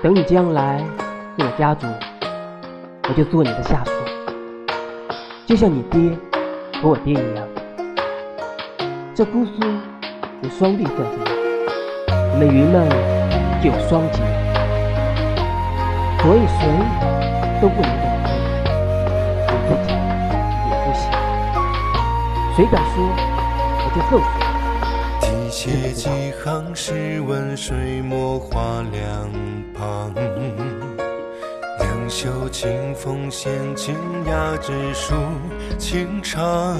等你将来做了家族，我就做你的下属，就像你爹和我爹一样。这姑苏有双地分别，你们云梦就有双节，所以谁都不能动你，自己也不行。谁敢说我就揍谁？写几行诗文，水墨画两旁。两袖清风闲情雅致抒情长。